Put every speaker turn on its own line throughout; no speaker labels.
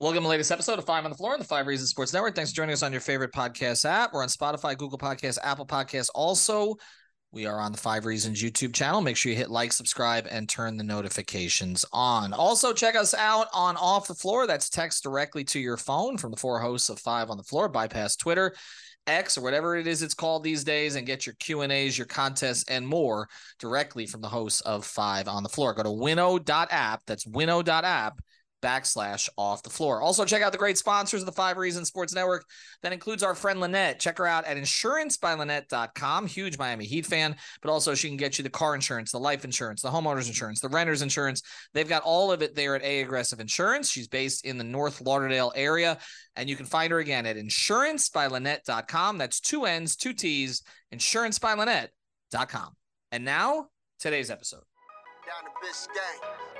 Welcome to the latest episode of Five on the Floor on the Five Reasons Sports Network. Thanks for joining us on your favorite podcast app. We're on Spotify, Google Podcasts, Apple Podcasts. Also, we are on the Five Reasons YouTube channel. Make sure you hit like, subscribe, and turn the notifications on. Also, check us out on Off the Floor. That's text directly to your phone from the four hosts of Five on the Floor. Bypass Twitter, X, or whatever it is it's called these days, and get your Q and A's, your contests, and more directly from the hosts of Five on the Floor. Go to winnow.app. That's winnow.app backslash off the floor. Also, check out the great sponsors of the Five Reasons Sports Network. That includes our friend Linnette. Check her out at insurancebylinnette.com. Huge Miami Heat fan, but also she can get you the car insurance, the life insurance, the homeowner's insurance, the renter's insurance. They've got all of it there at A Aggressive Insurance. She's based in the North Lauderdale area, and you can find her again at insurancebylinnette.com. That's two N's, two T's, insurancebylinnette.com. And now, today's episode.
Down the Biscayne.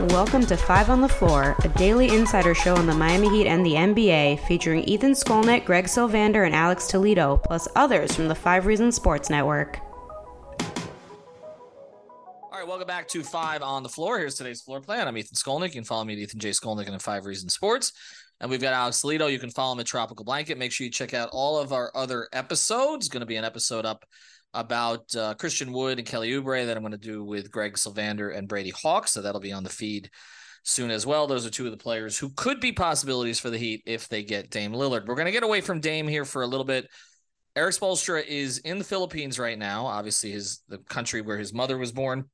Welcome to Five on the Floor, a daily insider show on the Miami Heat and the NBA, featuring Ethan Skolnick, Greg Sylvander, and Alex Toledo, plus others from the Five Reasons Sports Network.
All right, welcome back to Five on the Floor. Here's today's floor plan. I'm Ethan Skolnick. You can follow me at Ethan J. Skolnick and Five Reasons Sports. And we've got Alex Toledo. You can follow him at Tropical Blanket. Make sure you check out all of our other episodes. Going to be an episode up about uh, Christian Wood and Kelly Oubre that I'm going to do with Greg Sylvander and Brady Hawk. So that'll be on the feed soon as well. Those are two of the players who could be possibilities for the Heat if they get Dame Lillard. We're going to get away from Dame here for a little bit. Erik Spoelstra is in the Philippines right now. Obviously, his the country where his mother was born.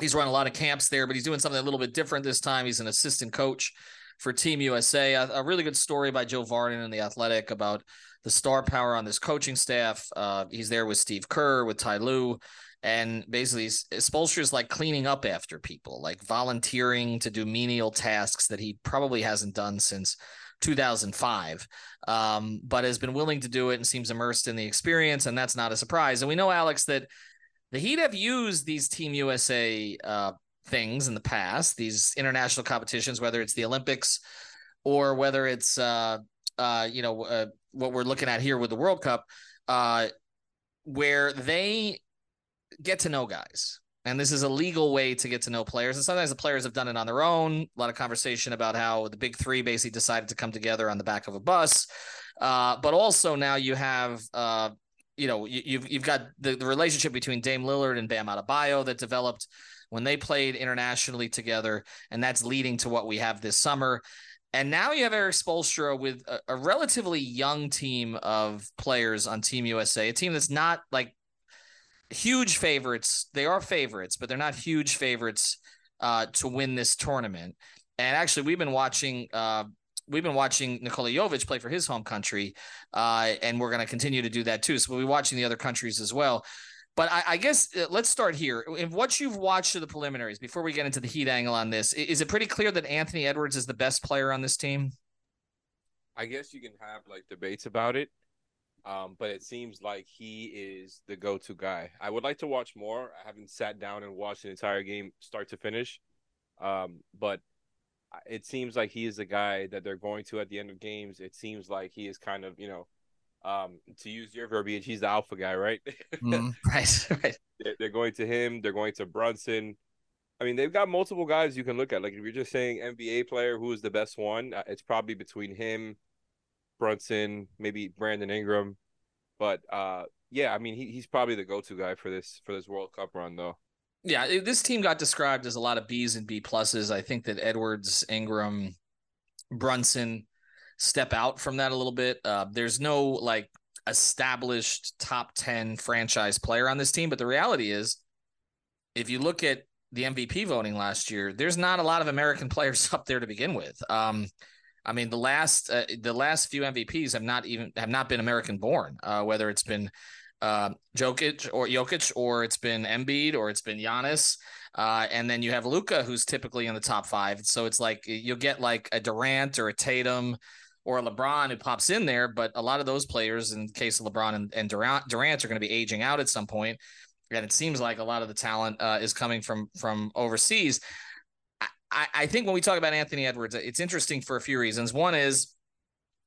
He's run a lot of camps there, but he's doing something a little bit different this time. He's an assistant coach for Team USA. A, a really good story by Joe Vardon in the Athletic about the star power on this coaching staff. Uh, he's there with Steve Kerr, with Ty Lue, and basically Spoelstra is like cleaning up after people, like volunteering to do menial tasks that he probably hasn't done since 2005, um, but has been willing to do it and seems immersed in the experience, and that's not a surprise. And we know Alex that the Heat have used these Team USA uh, things in the past, these international competitions, whether it's the Olympics or whether it's uh, uh, you know, uh, what we're looking at here with the World Cup, uh, where they get to know guys. And this is a legal way to get to know players. And sometimes the players have done it on their own. A lot of conversation about how the big three basically decided to come together on the back of a bus. Uh, but also now you have, uh, you know, you, you've you've got the, the relationship between Dame Lillard and Bam Adebayo that developed when they played internationally together, and that's leading to what we have this summer. And now you have Erik Spoelstra with a, a, relatively young team of players on Team USA, a team that's not like huge favorites. They are favorites, but they're not huge favorites uh, to win this tournament. And actually, we've been watching. Uh, we've been watching Nikola Jovic play for his home country, uh, and we're going to continue to do that too. So we'll be watching the other countries as well. But I, I, guess uh, let's start here. In what you've watched of the preliminaries, before we get into the heat angle on this, is it pretty clear that Anthony Edwards is the best player on this team?
I guess you can have like debates about it, um, but it seems like he is the go-to guy. I would like to watch more. I haven't sat down and watched an entire game start to finish, um, but it seems like he is the guy that they're going to at the end of games. It seems like he is kind of you know um, to use your verbiage, he's the alpha guy, right?
mm, right, right.
They're going to him. They're going to Brunson. I mean, they've got multiple guys you can look at. Like if you're just saying NBA player, who is the best one? Uh, it's probably between him, Brunson, maybe Brandon Ingram. But uh, yeah, I mean, he, he's probably the go-to guy for this for this World Cup run, though.
Yeah, this team got described as a lot of B's and B pluses. I think that Edwards, Ingram, Brunson, step out from that a little bit. Uh, there's no like established top 10 franchise player on this team. But the reality is, if you look at the MVP voting last year, there's not a lot of American players up there to begin with. Um, I mean, the last uh, the last few MVPs have not even have not been American born. Uh, whether it's been uh, Jokic or Jokic, or it's been Embiid, or it's been Giannis, uh, and then you have Luka, who's typically in the top five. So it's like you'll get like a Durant or a Tatum or a LeBron who pops in there, but a lot of those players, in case of LeBron and, and Durant, Durant, are going to be aging out at some point and it seems like a lot of the talent uh, is coming from from overseas. I, I think when we talk about Anthony Edwards, it's interesting for a few reasons. One is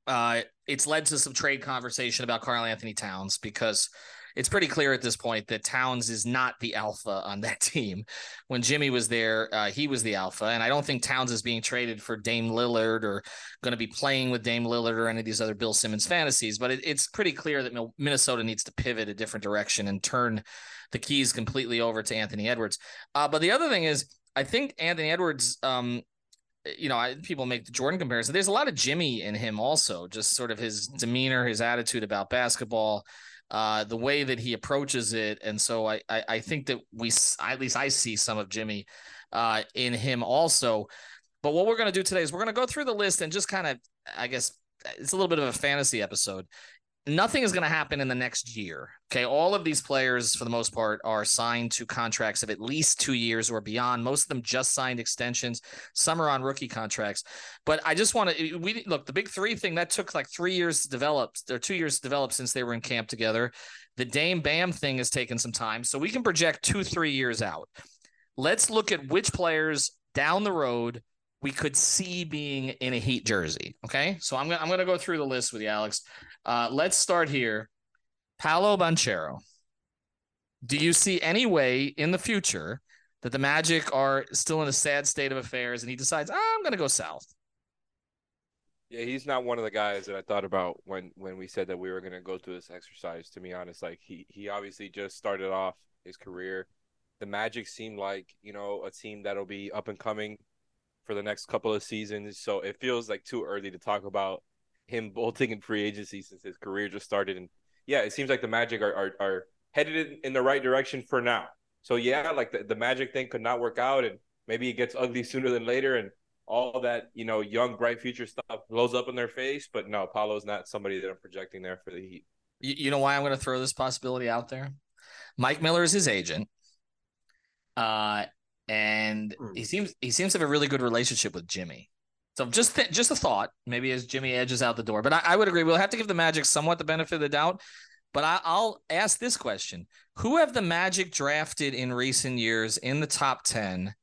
uh, it's led to some trade conversation about Karl-Anthony Towns because it's pretty clear at this point that Towns is not the alpha on that team. When Jimmy was there, uh, he was the alpha, and I don't think Towns is being traded for Dame Lillard or going to be playing with Dame Lillard or any of these other Bill Simmons fantasies. But it, it's pretty clear that Minnesota needs to pivot a different direction and turn the keys completely over to Anthony Edwards. Uh, but the other thing is, I think Anthony Edwards, um, you know, I, people make the Jordan comparison. There's a lot of Jimmy in him also, just sort of his demeanor, his attitude about basketball, uh, the way that he approaches it. And so I, I, I think that we, at least I see some of Jimmy uh, in him also. But what we're going to do today is we're going to go through the list and just kind of, I guess, it's a little bit of a fantasy episode nothing is going to happen in the next year. Okay. All of these players, for the most part, are signed to contracts of at least two years or beyond. Most of them just signed extensions. Some are on rookie contracts. But I just want to, we look, the big three thing that took like three years to develop, or two years to develop since they were in camp together. The Dame Bam thing has taken some time. So we can project two, three years out. Let's look at which players down the road we could see being in a Heat jersey. Okay. So I'm, I'm going to go through the list with you, Alex. Uh, let's start here. Paolo Banchero. Do you see any way in the future that the Magic are still in a sad state of affairs and he decides, ah, I'm going to go south?
Yeah, he's not one of the guys that I thought about when when we said that we were going to go through this exercise. To be honest, like he he obviously just started off his career. The Magic seemed like you know a team that'll be up and coming for the next couple of seasons. So it feels like too early to talk about him bolting in free agency since his career just started. And yeah, it seems like the Magic are are, are headed in, the right direction for now. So yeah, like the, the Magic thing could not work out, and maybe it gets ugly sooner than later, and all that you know, young bright future stuff blows up in their face. But no, Paolo's not somebody that I'm projecting there for the Heat.
You, you know why I'm going to throw this possibility out there? Mike Miller is his agent. Uh, and mm. he seems he seems to have a really good relationship with Jimmy. So just th- just a thought, maybe as Jimmy edges out the door. But I, I, would agree. We'll have to give the Magic somewhat the benefit of the doubt. But I, I'll ask this question: Who have the Magic drafted in recent years in the top ten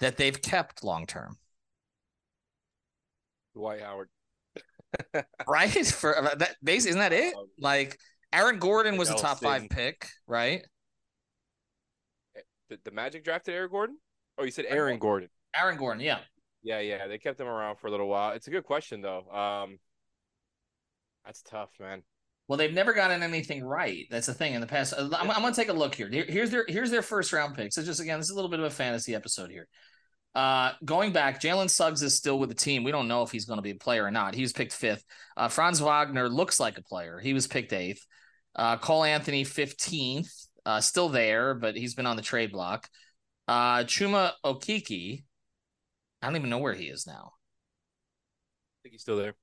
that they've kept long term?
Dwight Howard.
right for uh, that base isn't that it? Um, like Aaron Gordon was a top five pick, right?
The, the Magic drafted Aaron Gordon. Oh, you said Aaron Gordon.
Aaron Gordon, yeah.
Yeah, yeah, they kept him around for a little while. It's a good question though. Um, that's tough, man.
Well, they've never gotten anything right. That's the thing. In the past, I'm, I'm going to take a look here. Here's their here's their first round pick. So just again, this is a little bit of a fantasy episode here. Uh, going back, Jalen Suggs is still with the team. We don't know if he's going to be a player or not. He was picked fifth. Uh, Franz Wagner looks like a player. He was picked eighth. Uh, Cole Anthony fifteenth, uh, still there, but he's been on the trade block. Uh, Chuma Okeke I don't even know where he is now.
I think he's still there.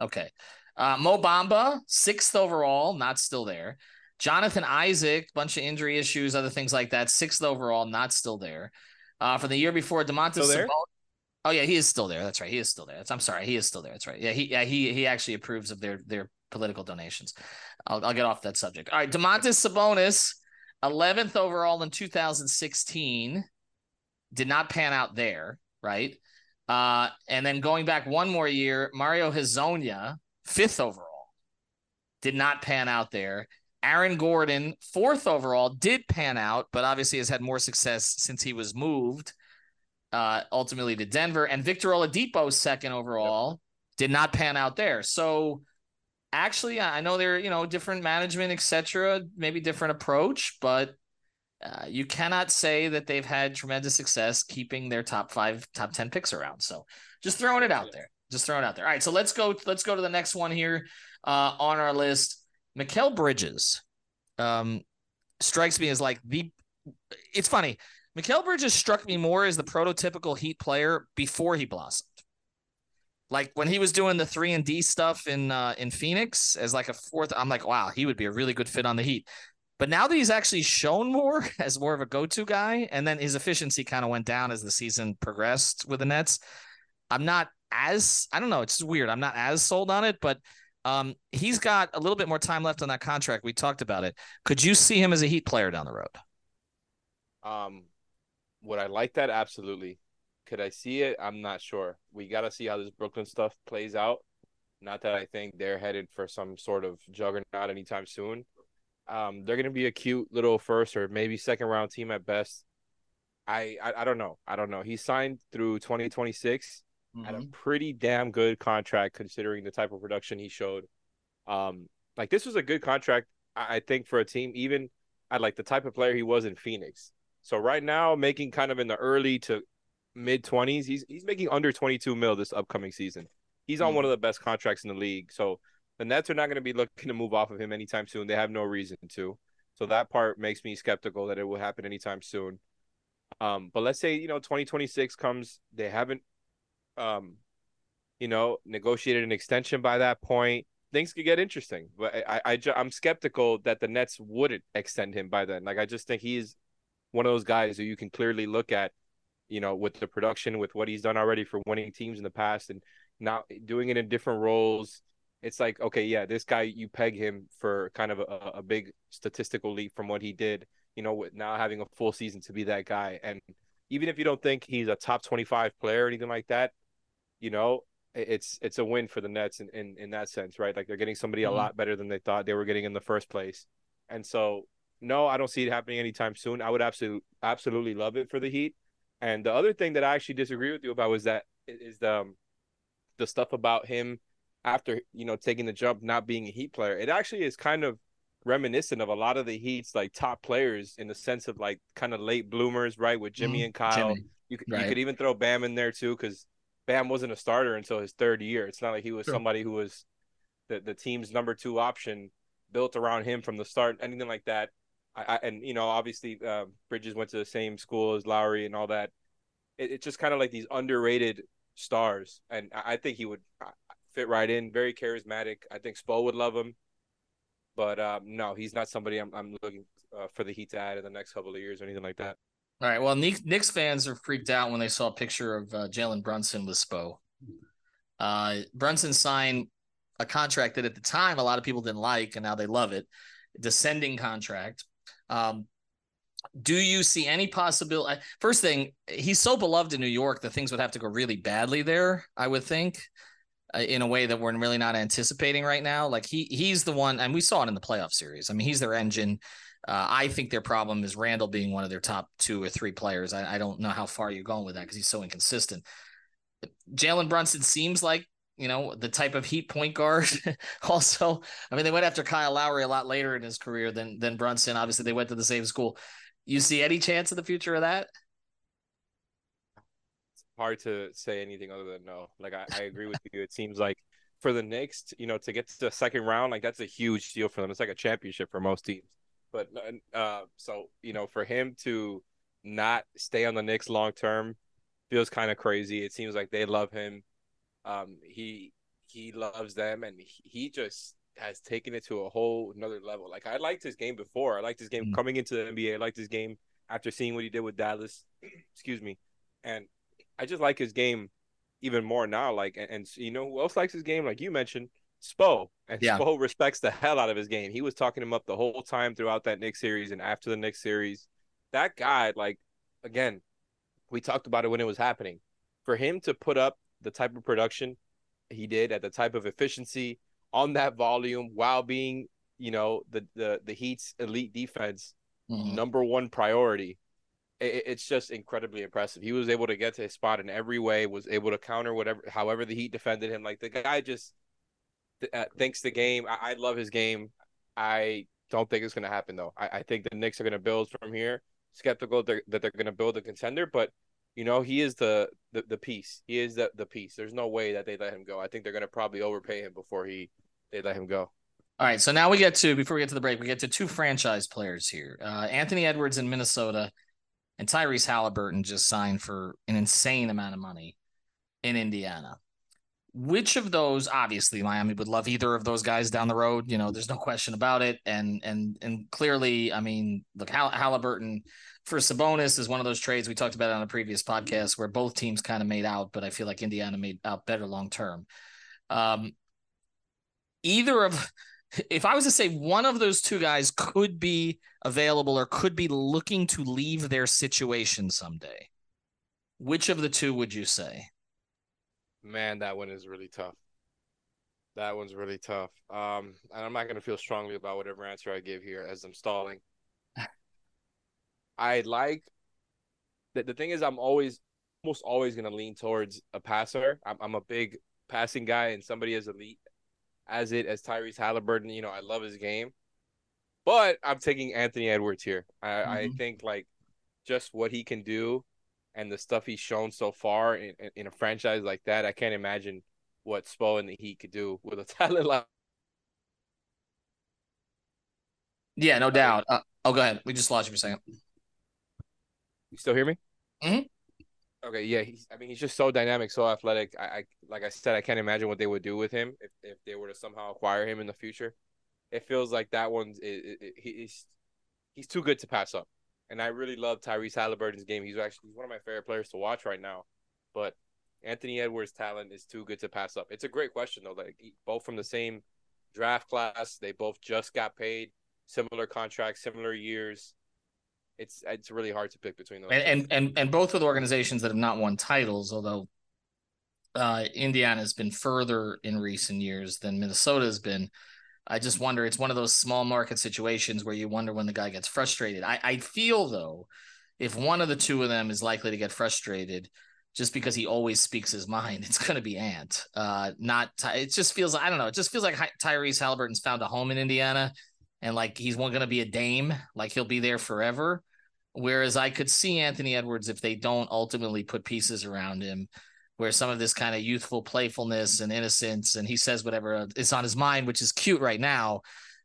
Okay. Uh, Mo Bamba, sixth overall, not still there. Jonathan Isaac, bunch of injury issues, other things like that, sixth overall, not still there. Uh, for the year before, Domantas Sabonis. Oh yeah, he is still there. That's right. He is still there. That's, I'm sorry, he is still there. That's right. Yeah, he yeah he he actually approves of their their political donations. I'll I'll get off that subject. All right, Domantas Sabonis, eleventh overall in 2016, did not pan out there. Right. Uh, and then going back one more year, Mario Hezonja, fifth overall, did not pan out there. Aaron Gordon, fourth overall, did pan out, but obviously has had more success since he was moved uh, ultimately to Denver. And Victor Oladipo, second overall, did not pan out there. So actually, I know they're, you know, different management, etc., maybe different approach, but uh, you cannot say that they've had tremendous success keeping their top five, top 10 picks around. So just throwing it out there. Just throwing it out there. All right. So let's go. Let's go to the next one here uh, on our list. Mikal Bridges um, strikes me as like the. It's funny. Mikal Bridges struck me more as the prototypical Heat player before he blossomed. Like when he was doing the three and D stuff in uh, in Phoenix as like a fourth, I'm like, wow, he would be a really good fit on the Heat. But now that he's actually shown more as more of a go-to guy, and then his efficiency kind of went down as the season progressed with the Nets. I'm not as I don't know. It's weird. I'm not as sold on it, but um, he's got a little bit more time left on that contract. We talked about it. Could you see him as a Heat player down the road?
Um, would I like that? Absolutely. Could I see it? I'm not sure. We got to see how this Brooklyn stuff plays out. Not that I think they're headed for some sort of juggernaut anytime soon. Um, they're going to be a cute little first or maybe second round team at best. I, I, I don't know. I don't know. He signed through 2026 mm-hmm. at a pretty damn good contract considering the type of production he showed. Um, like this was a good contract, I, I think, for a team even at like the type of player he was in Phoenix. So right now, making kind of in the early to mid 20s, he's he's making under 22 mil this upcoming season. He's on mm-hmm. one of the best contracts in the league. So the Nets are not going to be looking to move off of him anytime soon. They have no reason to. So that part makes me skeptical that it will happen anytime soon. Um, but let's say you know 2026 comes, they haven't, um, you know, negotiated an extension by that point. Things could get interesting, but I, I, I I'm skeptical that the Nets wouldn't extend him by then. Like I just think he's one of those guys who you can clearly look at, you know, with the production, with what he's done already for winning teams in the past, and now doing it in different roles it's like okay yeah this guy you peg him for kind of a, a big statistical leap from what he did you know with now having a full season to be that guy. And even if you don't think he's a top 25 player or anything like that you know it's it's a win for the nets in in, in that sense right? Like they're getting somebody mm-hmm. a lot better than they thought they were getting in the first place. And so no i don't see it happening anytime soon. I would absolutely absolutely love it for the heat. And the other thing that i actually disagree with you about was that is the um, the stuff about him after you know taking the jump, not being a Heat player. It actually is kind of reminiscent of a lot of the Heat's like top players in the sense of like kind of late bloomers, right? With Jimmy mm, and Kyle. Jimmy. You, right. you could even throw Bam in there too, because Bam wasn't a starter until his third year. It's not like he was sure. somebody who was the, the team's number two option built around him from the start, anything like that. I, I and you know, obviously uh, Bridges went to the same school as Lowry and all that. It, it's just kind of like these underrated stars, and I, I think he would fit right in. Very charismatic. I think Spo would love him, but um, no, he's not somebody I'm, I'm looking uh, for the Heat to add in the next couple of years or anything like that.
All right. Well, Knicks fans are freaked out when they saw a picture of uh, Jalen Brunson with Spo. Uh, Brunson signed a contract that at the time a lot of people didn't like, and now they love it. Descending contract. Um, do you see any possibility? First thing, he's so beloved in New York that things would have to go really badly there. I would think. Uh, in a way that we're really not anticipating right now. Like he he's the one, and we saw it in the playoff series. I mean, he's their engine. Uh, I think their problem is Randle being one of their top two or three players. I, I don't know how far you're going with that because he's so inconsistent. Jalen Brunson seems like you know the type of Heat point guard. also, I mean, they went after Kyle Lowry a lot later in his career than than Brunson. Obviously, they went to the same school. You see any chance of the future of that?
Hard to say anything other than no. Like I, I agree with you. It seems like for the Knicks, you know, to get to the second round, like that's a huge deal for them. It's like a championship for most teams. But uh, so you know, for him to not stay on the Knicks long term feels kind of crazy. It seems like they love him. Um, he he loves them, and he just has taken it to a whole another level. Like I liked his game before. I liked his game mm-hmm. coming into the NBA. I liked his game after seeing what he did with Dallas. Excuse me. And I just like his game even more now. Like, and, and you know who else likes his game? Like you mentioned, Spo. And yeah. Spo respects the hell out of his game. He was talking him up the whole time throughout that Knicks series and after the Knicks series. That guy, like, again, we talked about it when it was happening. For him to put up the type of production he did at the type of efficiency on that volume while being, you know, the the the Heat's elite defense mm-hmm. number one priority it's just incredibly impressive. He was able to get to his spot in every way, was able to counter whatever, however the Heat defended him. Like the guy just uh, thinks the game. I, I, love his game. I don't think it's going to happen though. I, I, think the Knicks are going to build from here. Skeptical that they're, they're going to build a contender, but you know he is the, the the piece. He is the the piece. There's no way that they let him go. I think they're going to probably overpay him before he they let him go.
All right, so now we get to before we get to the break, we get to two franchise players here. Uh, Anthony Edwards in Minnesota and Tyrese Halliburton just signed for an insane amount of money in Indiana. Which of those, obviously, Miami would love either of those guys down the road. You know, there's no question about it. And and and clearly, I mean, look, Hall- Halliburton for Sabonis is one of those trades we talked about on a previous podcast where both teams kind of made out, but I feel like Indiana made out better long term. Um, either of if I was to say one of those two guys could be available or could be looking to leave their situation someday, which of the two would you say?
Man, that one is really tough. That one's really tough. Um, and I'm not going to feel strongly about whatever answer I give here as I'm stalling. I like that. The thing is, I'm always, almost always going to lean towards a passer. I'm, I'm a big passing guy, and somebody as elite as it as Tyrese Halliburton. You know, I love his game, but I'm taking Anthony Edwards here. I, mm-hmm. I think like just what he can do and the stuff he's shown so far in, in a franchise like that, I can't imagine what Spo and the Heat could do with a talent like.
Yeah, no doubt. Uh, oh, go ahead. We just lost you for a second.
You still hear me?
Mm-hmm.
Okay, yeah, he's. I mean, he's just so dynamic, so athletic. I, I, like I said, I can't imagine what they would do with him if, if they were to somehow acquire him in the future. It feels like that one's it, it, he's he's too good to pass up, and I really love Tyrese Halliburton's game. He's actually he's one of my favorite players to watch right now, but Anthony Edwards' talent is too good to pass up. It's a great question though. Like both from the same draft class, they both just got paid, similar contracts, similar years it's it's really hard to pick between those.
And and and, and both with organizations that have not won titles, although uh, Indiana has been further in recent years than Minnesota has been. I just wonder. It's one of those small market situations where you wonder when the guy gets frustrated. I, I feel though, if one of the two of them is likely to get frustrated, just because he always speaks his mind, it's going to be Ant. Uh, not it just feels. I don't know. It just feels like Tyrese Halliburton's found a home in Indiana, and like he's going to be a dame, like he'll be there forever. Whereas I could see Anthony Edwards if they don't ultimately put pieces around him, where some of this kind of youthful playfulness and innocence, and he says whatever uh, is on his mind, which is cute right now,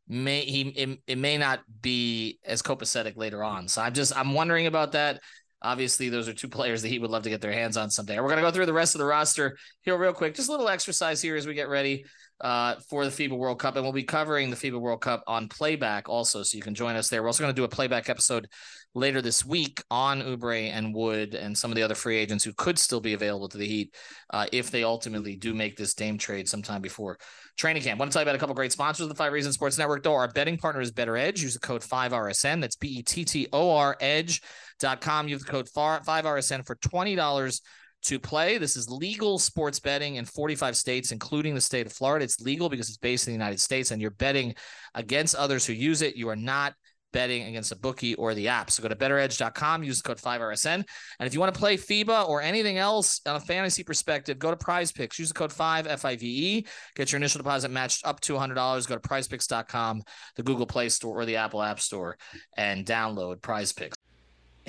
may he it, it may not be as copacetic later on. So I'm just I'm wondering about that. Obviously, those are two players that he would love to get their hands on someday. We're going to go through the rest of the roster here real quick. Just a little exercise here as we get ready uh, for the FIBA World Cup. And we'll be covering the FIBA World Cup on playback also. So you can join us there. We're also going to do a playback episode later this week on Oubre and Wood and some of the other free agents who could still be available to the Heat uh, if they ultimately do make this Dame trade sometime before training camp. I want to tell you about a couple great sponsors of the Five Reasons Sports Network. Though our betting partner is BettorEdge. Use the code 5RSN. That's B E T T O R Edge.com. Use the code 5RSN for $20 to play. This is legal sports betting in 45 states, including the state of Florida. It's legal because it's based in the United States and you're betting against others who use it. You are not betting against a bookie or the app. So go to bettoredge.com, use the code 5RSN. And if you want to play FIBA or anything else on a fantasy perspective, go to PrizePicks, use the code 5FIVE, get your initial deposit matched up to $100. Go to prizepicks.com, the Google Play Store or the Apple App Store, and download PrizePicks.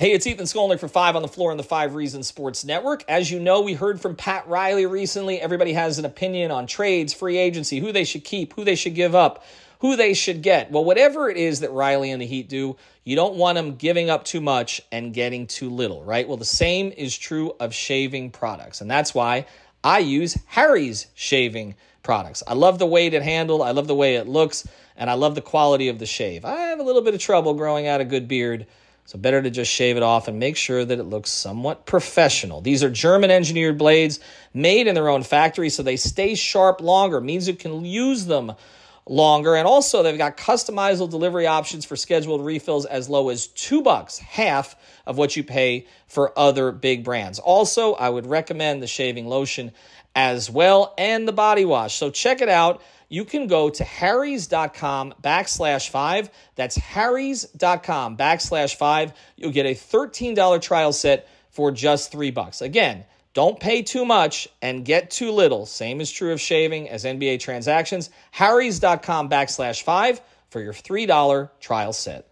Hey, it's Ethan Skolnick for Five on the Floor on the Five Reasons Sports Network. As you know, we heard from Pat Riley recently. Everybody has an opinion on trades, free agency, who they should keep, who they should give up who they should get. Well, whatever it is that Riley and the Heat do, you don't want them giving up too much and getting too little, right? Well, the same is true of shaving products. And that's why I use Harry's shaving products. I love the weight it handles, I love the way it looks, and I love the quality of the shave. I have a little bit of trouble growing out a good beard. So better to just shave it off and make sure that it looks somewhat professional. These are German engineered blades made in their own factory so they stay sharp longer, means you can use them longer. And also, they've got customizable delivery options for scheduled refills as low as two bucks, half of what you pay for other big brands. Also, I would recommend the shaving lotion as well and the body wash. So check it out. You can go to harrys.com backslash five. That's harrys.com backslash five. You'll get a $13 trial set for just three bucks. Again, don't pay too much and get too little. Same is true of shaving as NBA transactions. Harry's.com backslash five for your $3 trial set.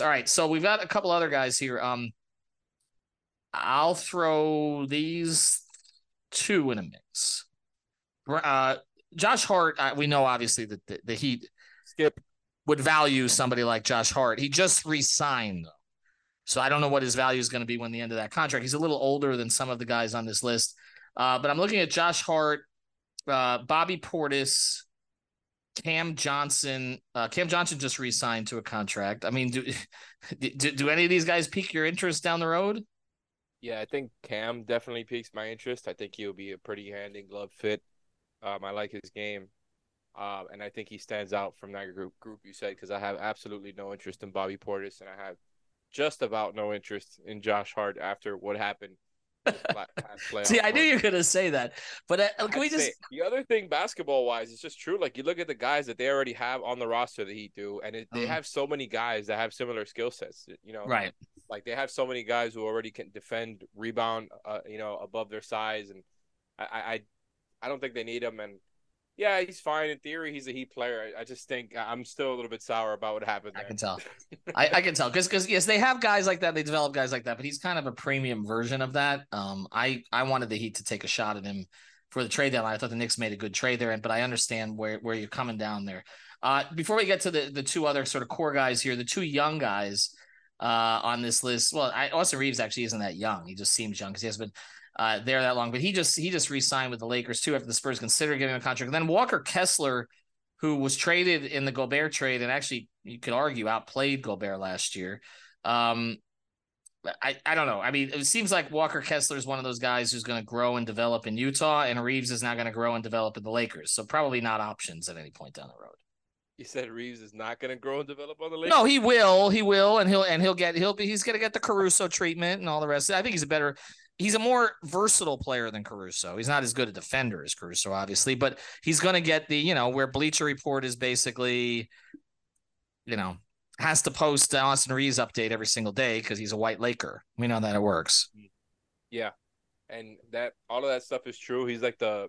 All right, so we've got a couple other guys here. Um, I'll throw these two in a mix. Uh, Josh Hart, uh, we know obviously that the, the Heat
skip
would value somebody like Josh Hart. He just re-signed though, so I don't know what his value is going to be when the end of that contract. He's a little older than some of the guys on this list, uh, but I'm looking at Josh Hart, uh, Bobby Portis, Cam Johnson. Uh, Cam Johnson just re-signed to a contract. I mean, do, do do any of these guys pique your interest down the road?
Yeah, I think Cam definitely piques my interest. I think he'll be a pretty hand in glove fit. Um, I like his game, um, and I think he stands out from that group group you said because I have absolutely no interest in Bobby Portis, and I have just about no interest in Josh Hart after what happened
See, I knew you were gonna say that, but uh, can we just? Say,
the other thing, basketball wise, is just true. Like you look at the guys that they already have on the roster that he do, and it, they um, have so many guys that have similar skill sets. You know,
right?
Like they have so many guys who already can defend, rebound, uh, you know, above their size, and I, I, I don't think they need him. And yeah, he's fine in theory. He's a Heat player. I, I just think I'm still a little bit sour about what happened. There.
I can tell. I, I, can tell because because yes, they have guys like that. They develop guys like that, but he's kind of a premium version of that. Um, I I wanted the Heat to take a shot at him for the trade deadline. I thought the Knicks made a good trade there, but I understand where where you're coming down there. Uh, before we get to the the two other sort of core guys here, the two young guys uh, on this list. Well, I, Austin Reaves actually isn't that young. He just seems young because he hasn't been uh, there that long. But he just he just re-signed with the Lakers too after the Spurs considered giving him a contract. And then Walker Kessler, who was traded in the Gobert trade and actually you could argue outplayed Gobert last year. Um, I, I don't know. I mean, it seems like Walker Kessler is one of those guys who's going to grow and develop in Utah, and Reaves is now going to grow and develop in the Lakers. So probably not options at any point down the road.
You said Reaves is not going to grow and develop on the Lakers.
No, he will. He will, and he'll and he'll get he'll be he's going to get the Caruso treatment and all the rest. I think he's a better he's a more versatile player than Caruso. He's not as good a defender as Caruso, obviously, but he's going to get the, you know, where Bleacher Report is basically, you know, has to post Austin Reaves update every single day because he's a white Laker. We know that it works.
Yeah. And that all of that stuff is true. He's like the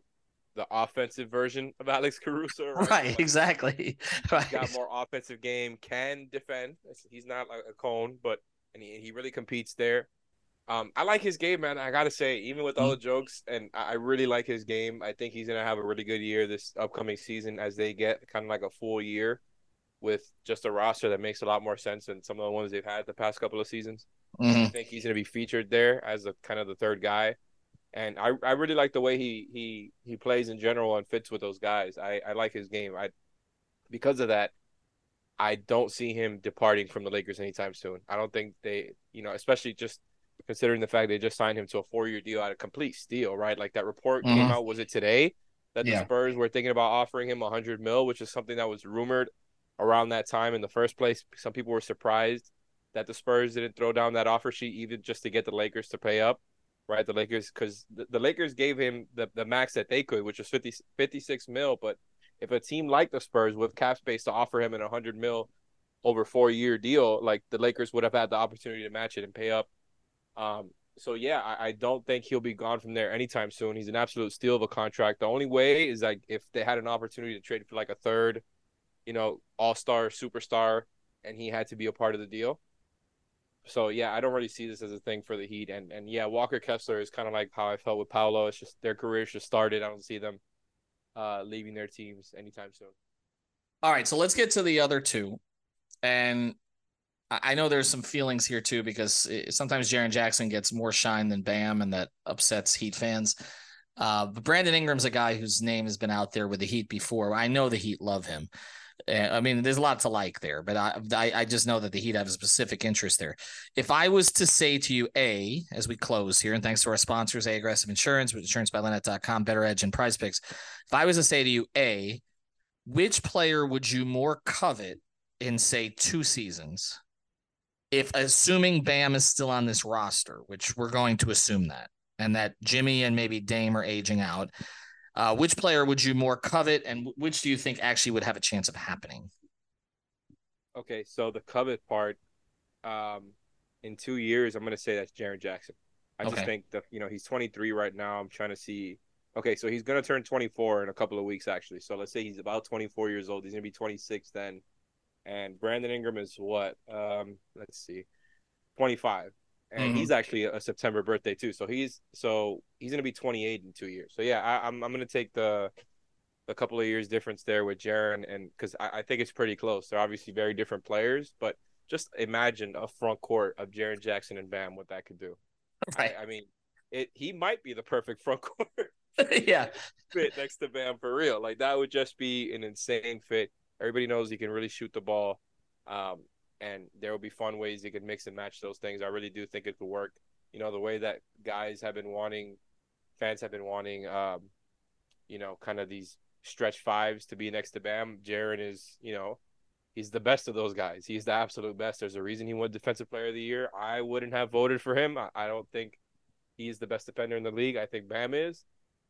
the offensive version of Alex Caruso.
Right, right exactly. Right.
Got more offensive game, can defend. He's not like a cone, but and he, he really competes there. Um, I like his game, man. I gotta say, even with all the jokes, and I really like his game. I think he's gonna have a really good year this upcoming season as they get kind of like a full year with just a roster that makes a lot more sense than some of the ones they've had the past couple of seasons. Mm-hmm. I think he's gonna be featured there as a kind of the third guy, and I I really like the way he he he plays in general and fits with those guys. I I like his game. I because of that, I don't see him departing from the Lakers anytime soon. I don't think they, you know, especially just considering the fact they just signed him to a four year deal at a complete steal, right? Like that report mm-hmm. came out, was it today? That the. Spurs were thinking about offering him a hundred mil, which is something that was rumored around that time in the first place. Some people were surprised that the Spurs didn't throw down that offer sheet even just to get the Lakers to pay up, right? The Lakers, because the, the, Lakers gave him the, the max that they could, which was 50, 56 mil. But if a team like the Spurs with cap space to offer him an 100 mil over four year deal, like the Lakers would have had the opportunity to match it and pay up um, so yeah, I, I, don't think he'll be gone from there anytime soon. He's an absolute steal of a contract. The only way is like if they had an opportunity to trade for like a third, you know, all star superstar, and he had to be a part of the deal. So yeah, I don't really see this as a thing for the Heat. And and yeah, Walker Kessler is kind of like how I felt with Paolo. It's just their careers just started. I don't see them uh, leaving their teams anytime soon.
All right, so let's get to the other two. And I know there's some feelings here too because sometimes Jaren Jackson gets more shine than Bam, and that upsets Heat fans. Uh, but Brandon Ingram's a guy whose name has been out there with the Heat before. I know the Heat love him. Eh, I mean, there's a lot to like there, but I, I, I just know that the Heat have a specific interest there. If I was to say to you, A, as we close here, and thanks to our sponsors, A Aggressive Insurance, with insurancebylinnette.com, Better Edge, and PrizePicks. If I was to say to you, A, which player would you more covet in, say, two seasons? if assuming Bam is still on this roster, which we're going to assume that, and that Jimmy and maybe Dame are aging out, uh, which player would you more covet, and which do you think actually would have a chance of happening?
Okay, so the covet part, um, in two years, I'm going to say that's Jaren Jackson. I okay. just think that you know he's 23 right now. I'm trying to see. Okay, so he's going to turn 24 in a couple of weeks, actually. So let's say he's about 24 years old. He's going to be 26 then. And Brandon Ingram is what? Um, let's see, 25 and mm-hmm. he's actually a September birthday too. So he's so he's gonna be 28 in two years. So yeah, I, am I'm, I'm gonna take the a couple of years difference there with Jaren, and because I, I, think it's pretty close. They're obviously very different players, but just imagine a front court of Jaren Jackson and Bam, what that could do.
Right.
I, I mean, it he might be the perfect front court.
yeah,
fit next to Bam for real. Like that would just be an insane fit. Everybody knows he can really shoot the ball. Um, and there will be fun ways you could mix and match those things. I really do think it could work. You know, the way that guys have been wanting, fans have been wanting, um, you know, kind of these stretch fives to be next to Bam. Jaren is, you know, he's the best of those guys. He's the absolute best. There's a reason he won Defensive Player of the Year. I wouldn't have voted for him. I, I don't think he's the best defender in the league. I think Bam is,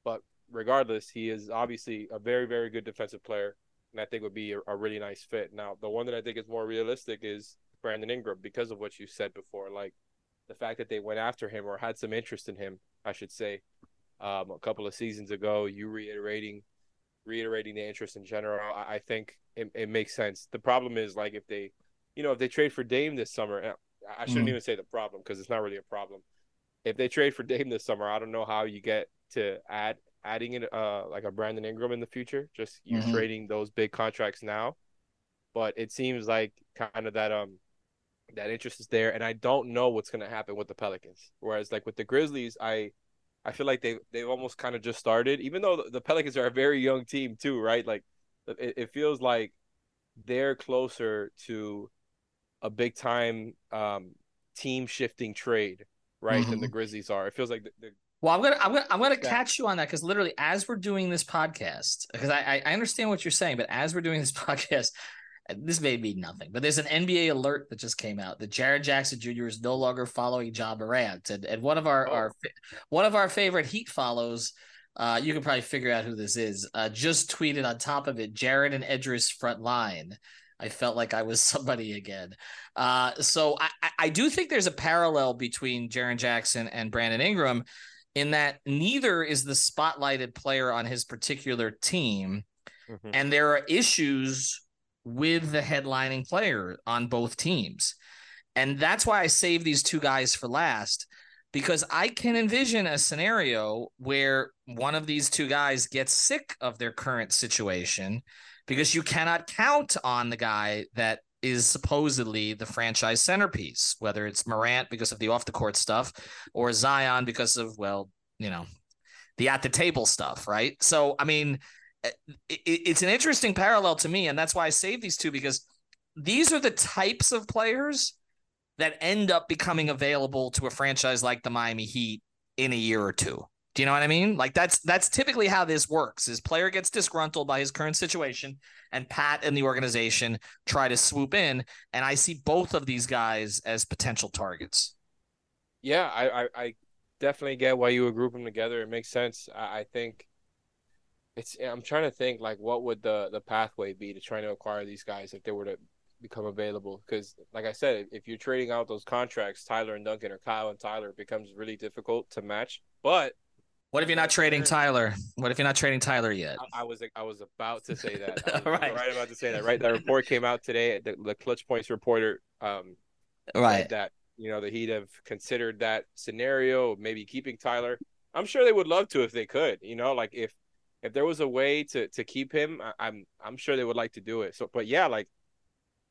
but regardless, he is obviously a very, very good defensive player and I think would be a, a, really nice fit. Now, the one that I think is more realistic is Brandon Ingram because of what you said before, like the fact that they went after him or had some interest in him, I should say, um, a couple of seasons ago. You reiterating, reiterating the interest in general, I, I think it, it, makes sense. The problem is like if they, you know, if they trade for Dame this summer, I shouldn't mm. even say the problem because it's not really a problem. If they trade for Dame this summer, I don't know how you get to add adding in uh like a Brandon Ingram in the future. Just you mm-hmm. trading those big contracts now, but it seems like kind of that um that interest is there, and I don't know what's gonna happen with the Pelicans. Whereas like with the Grizzlies, I I feel like they they've almost kind of just started, even though the Pelicans are a very young team too, right? Like it, it feels like they're closer to a big time um team shifting trade right mm-hmm. than the mm-hmm. Grizzlies are. It feels like the, the
well, I'm gonna I'm gonna I'm gonna yeah. catch you on that because literally as we're doing this podcast, because I I understand what you're saying, but as we're doing this podcast, this may be nothing, but there's an NBA alert that just came out that Jaren Jackson Jr. is no longer following Ja Morant, and, and one of our, oh. our one of our favorite Heat follows. Uh, you can probably figure out who this is. Uh, just tweeted on top of it, Jaren and Edris front line. I felt like I was somebody again. Uh, so I, I do think there's a parallel between Jaren Jackson and Brandon Ingram in that neither is the spotlighted player on his particular team. Mm-hmm. And there are issues with the headlining player on both teams. And that's why I save these two guys for last because I can envision a scenario where one of these two guys gets sick of their current situation because you cannot count on the guy that is supposedly the franchise centerpiece, whether it's Morant because of the off the court stuff or Zion because of, well, you know, the at the table stuff, right? So, I mean, eh, it's an interesting parallel to me. And that's why I save these two because these are the types of players that end up becoming available to a franchise like the Miami Heat in a year or two. Do you know what I mean? Like that's that's typically how this works. Is player gets disgruntled by his current situation, and Pat and the organization try to swoop in. And I see both of these guys as potential targets.
Yeah, I I, I definitely get why you would group them together. It makes sense. I, I think it's. I'm trying to think like what would the the pathway be to trying to acquire these guys if they were to become available because like i said if you're trading out those contracts tyler and duncan or kyle and tyler it becomes really difficult to match but
what if you're not trading Tyler? What if you're not trading Tyler yet?
I, I was I was about to say that. I was right. right about to say that. Right, that report came out today. The, the ClutchPoints reporter, um,
right,
that you know that he'd have considered that scenario, maybe keeping Tyler. I'm sure they would love to if they could. You know, like if if there was a way to to keep him, I, I'm I'm sure they would like to do it. So, but yeah, like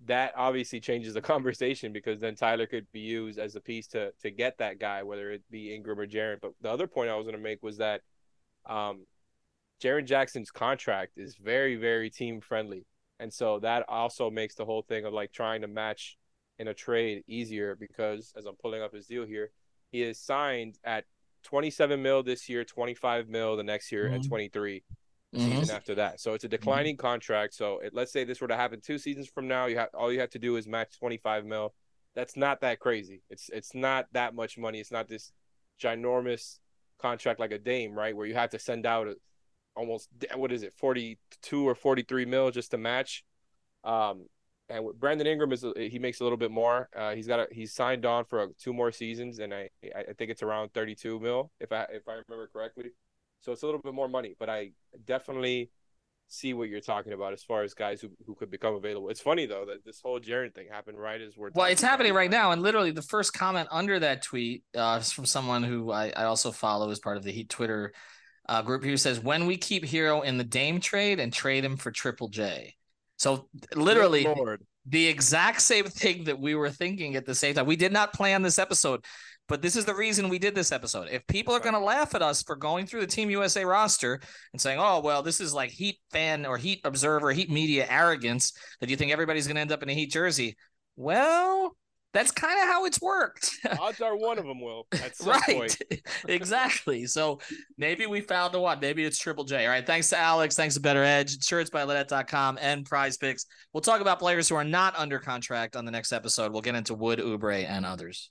that obviously changes the conversation because then Tyler could be used as a piece to to get that guy, whether it be Ingram or Jaren. But the other point I was going to make was that um, Jaren Jackson's contract is very very team friendly, and so that also makes the whole thing of like trying to match in a trade easier because as I'm pulling up his deal here, he is signed at 27 mil this year, 25 mil the next year, mm-hmm. and 23 mm-hmm. season after that. So it's a declining mm-hmm. contract. So it, let's say this were to happen two seasons from now, you have all you have to do is match 25 mil. that's not that crazy. It's it's not that much money. It's not this ginormous contract like a Dame, right? Where you have to send out a, almost what is it, forty two or forty three mil just to match. Um, and Brandon Ingram is he makes a little bit more. Uh, he's got a, he's signed on for two more seasons, and I I think it's around thirty two mil if I if I remember correctly. So it's a little bit more money, but I definitely see what you're talking about as far as guys who, who could become available. It's funny though that this whole Jaren thing happened right as we're
well, it's happening right now, and literally the first comment under that tweet uh, is from someone who I, I also follow as part of the Heat Twitter uh, group who says, "When we keep Herro in the Dame trade and trade him for Triple J." So literally, the exact same thing that we were thinking at the same time. We did not plan this episode. But this is the reason we did this episode. If people are going to laugh at us for going through the Team USA roster and saying, "Oh, well, this is like Heat fan or Heat observer, Heat media arrogance that you think everybody's going to end up in a Heat jersey," well, that's kind of how it's worked.
Odds are one of them will.
That's right. exactly. So maybe we found the one. Maybe it's Triple J. All right. Thanks to Alex. Thanks to BettorEdge, shirts by Linnette.com and PrizePicks. We'll talk about players who are not under contract on the next episode. We'll get into Wood, Oubre, and others.